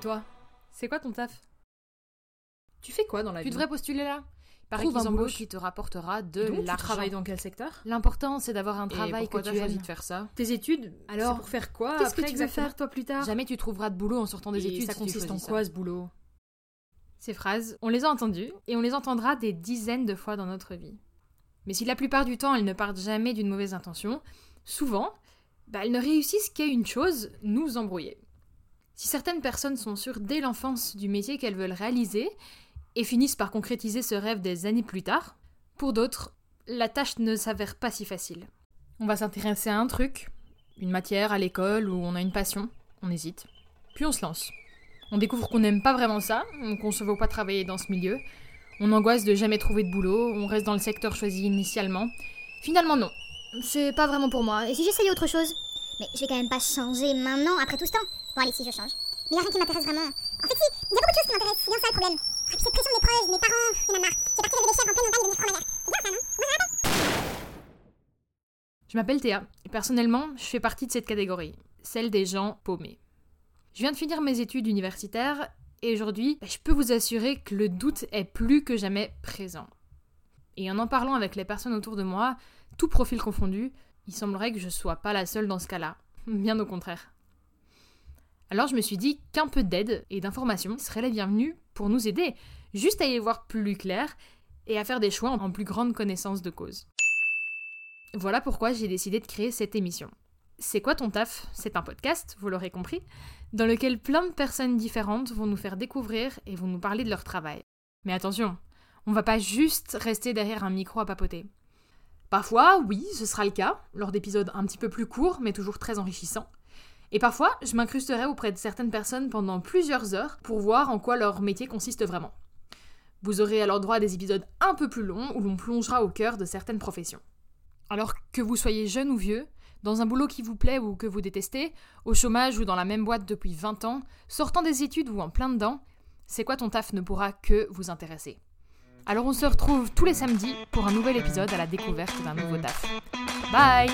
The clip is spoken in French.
toi? C'est quoi ton taf? Tu fais quoi dans la Tu vie? devrais postuler là. Pareil Trouve un boulot qui te rapportera de Donc, tu l'argent. travailles dans quel secteur? L'important, c'est d'avoir un Et travail que pourquoi tu t'as choisi de faire ça? Tes études Alors, pour faire quoi Qu'est-ce que tu veux faire toi plus tard? Jamais tu trouveras de boulot en sortant des Et études. ça si tu consiste en quoi ce boulot? Ces phrases, on les a entendues et on les entendra des dizaines de fois dans notre vie. Mais si la plupart du temps elles ne partent jamais d'une mauvaise intention, souvent, bah, elles ne réussissent qu'à une chose, nous embrouiller. Si certaines personnes sont sûres dès l'enfance du métier qu'elles veulent réaliser et finissent par concrétiser ce rêve des années plus tard, pour d'autres, la tâche ne s'avère pas si facile. On va s'intéresser à un truc, une matière à l'école où on a une passion, on hésite, puis on se lance. On découvre qu'on n'aime pas vraiment ça, qu'on se voit pas travailler dans ce milieu. On angoisse de jamais trouver de boulot, on reste dans le secteur choisi initialement. Finalement non. C'est pas vraiment pour moi. Et si j'essayais autre chose? Mais je vais quand même pas changer maintenant, après tout ce temps. Bon, allez, si je change. Mais y a rien qui m'intéresse vraiment. En fait, si, y a beaucoup de choses qui m'intéressent, c'est bien ça le problème. Et puis cette pression des proches, de mes parents, il a marre. J'ai parti lever des chèvres en pleine montagne et devenir franc-maillard. C'est bien ça, non? Moi, ça Je m'appelle Théa, et personnellement, je fais partie de cette catégorie, celle des gens paumés. Je viens de finir mes études universitaires, et aujourd'hui, bah, je peux vous assurer que le doute est plus que jamais présent. Et en en parlant avec les personnes autour de moi, tout profil confondu, il semblerait que je sois pas la seule dans ce cas-là. Bien au contraire. Alors je me suis dit qu'un peu d'aide et d'information serait la bienvenue pour nous aider, juste à y voir plus clair et à faire des choix en plus grande connaissance de cause. Voilà pourquoi j'ai décidé de créer cette émission. C'est quoi ton taf? C'est un podcast, vous l'aurez compris, dans lequel plein de personnes différentes vont nous faire découvrir et vont nous parler de leur travail. Mais attention, on va pas juste rester derrière un micro à papoter. Parfois, oui, ce sera le cas, lors d'épisodes un petit peu plus courts, mais toujours très enrichissants. Et parfois, je m'incrusterai auprès de certaines personnes pendant plusieurs heures pour voir en quoi leur métier consiste vraiment. Vous aurez alors droit à des épisodes un peu plus longs où l'on plongera au cœur de certaines professions. Alors que vous soyez jeune ou vieux, dans un boulot qui vous plaît ou que vous détestez, au chômage ou dans la même boîte depuis 20 ans, sortant des études ou en plein dedans, c'est quoi ton taf ne pourra que vous intéresser. Alors on se retrouve tous les samedis pour un nouvel épisode à la découverte d'un nouveau taf. Bye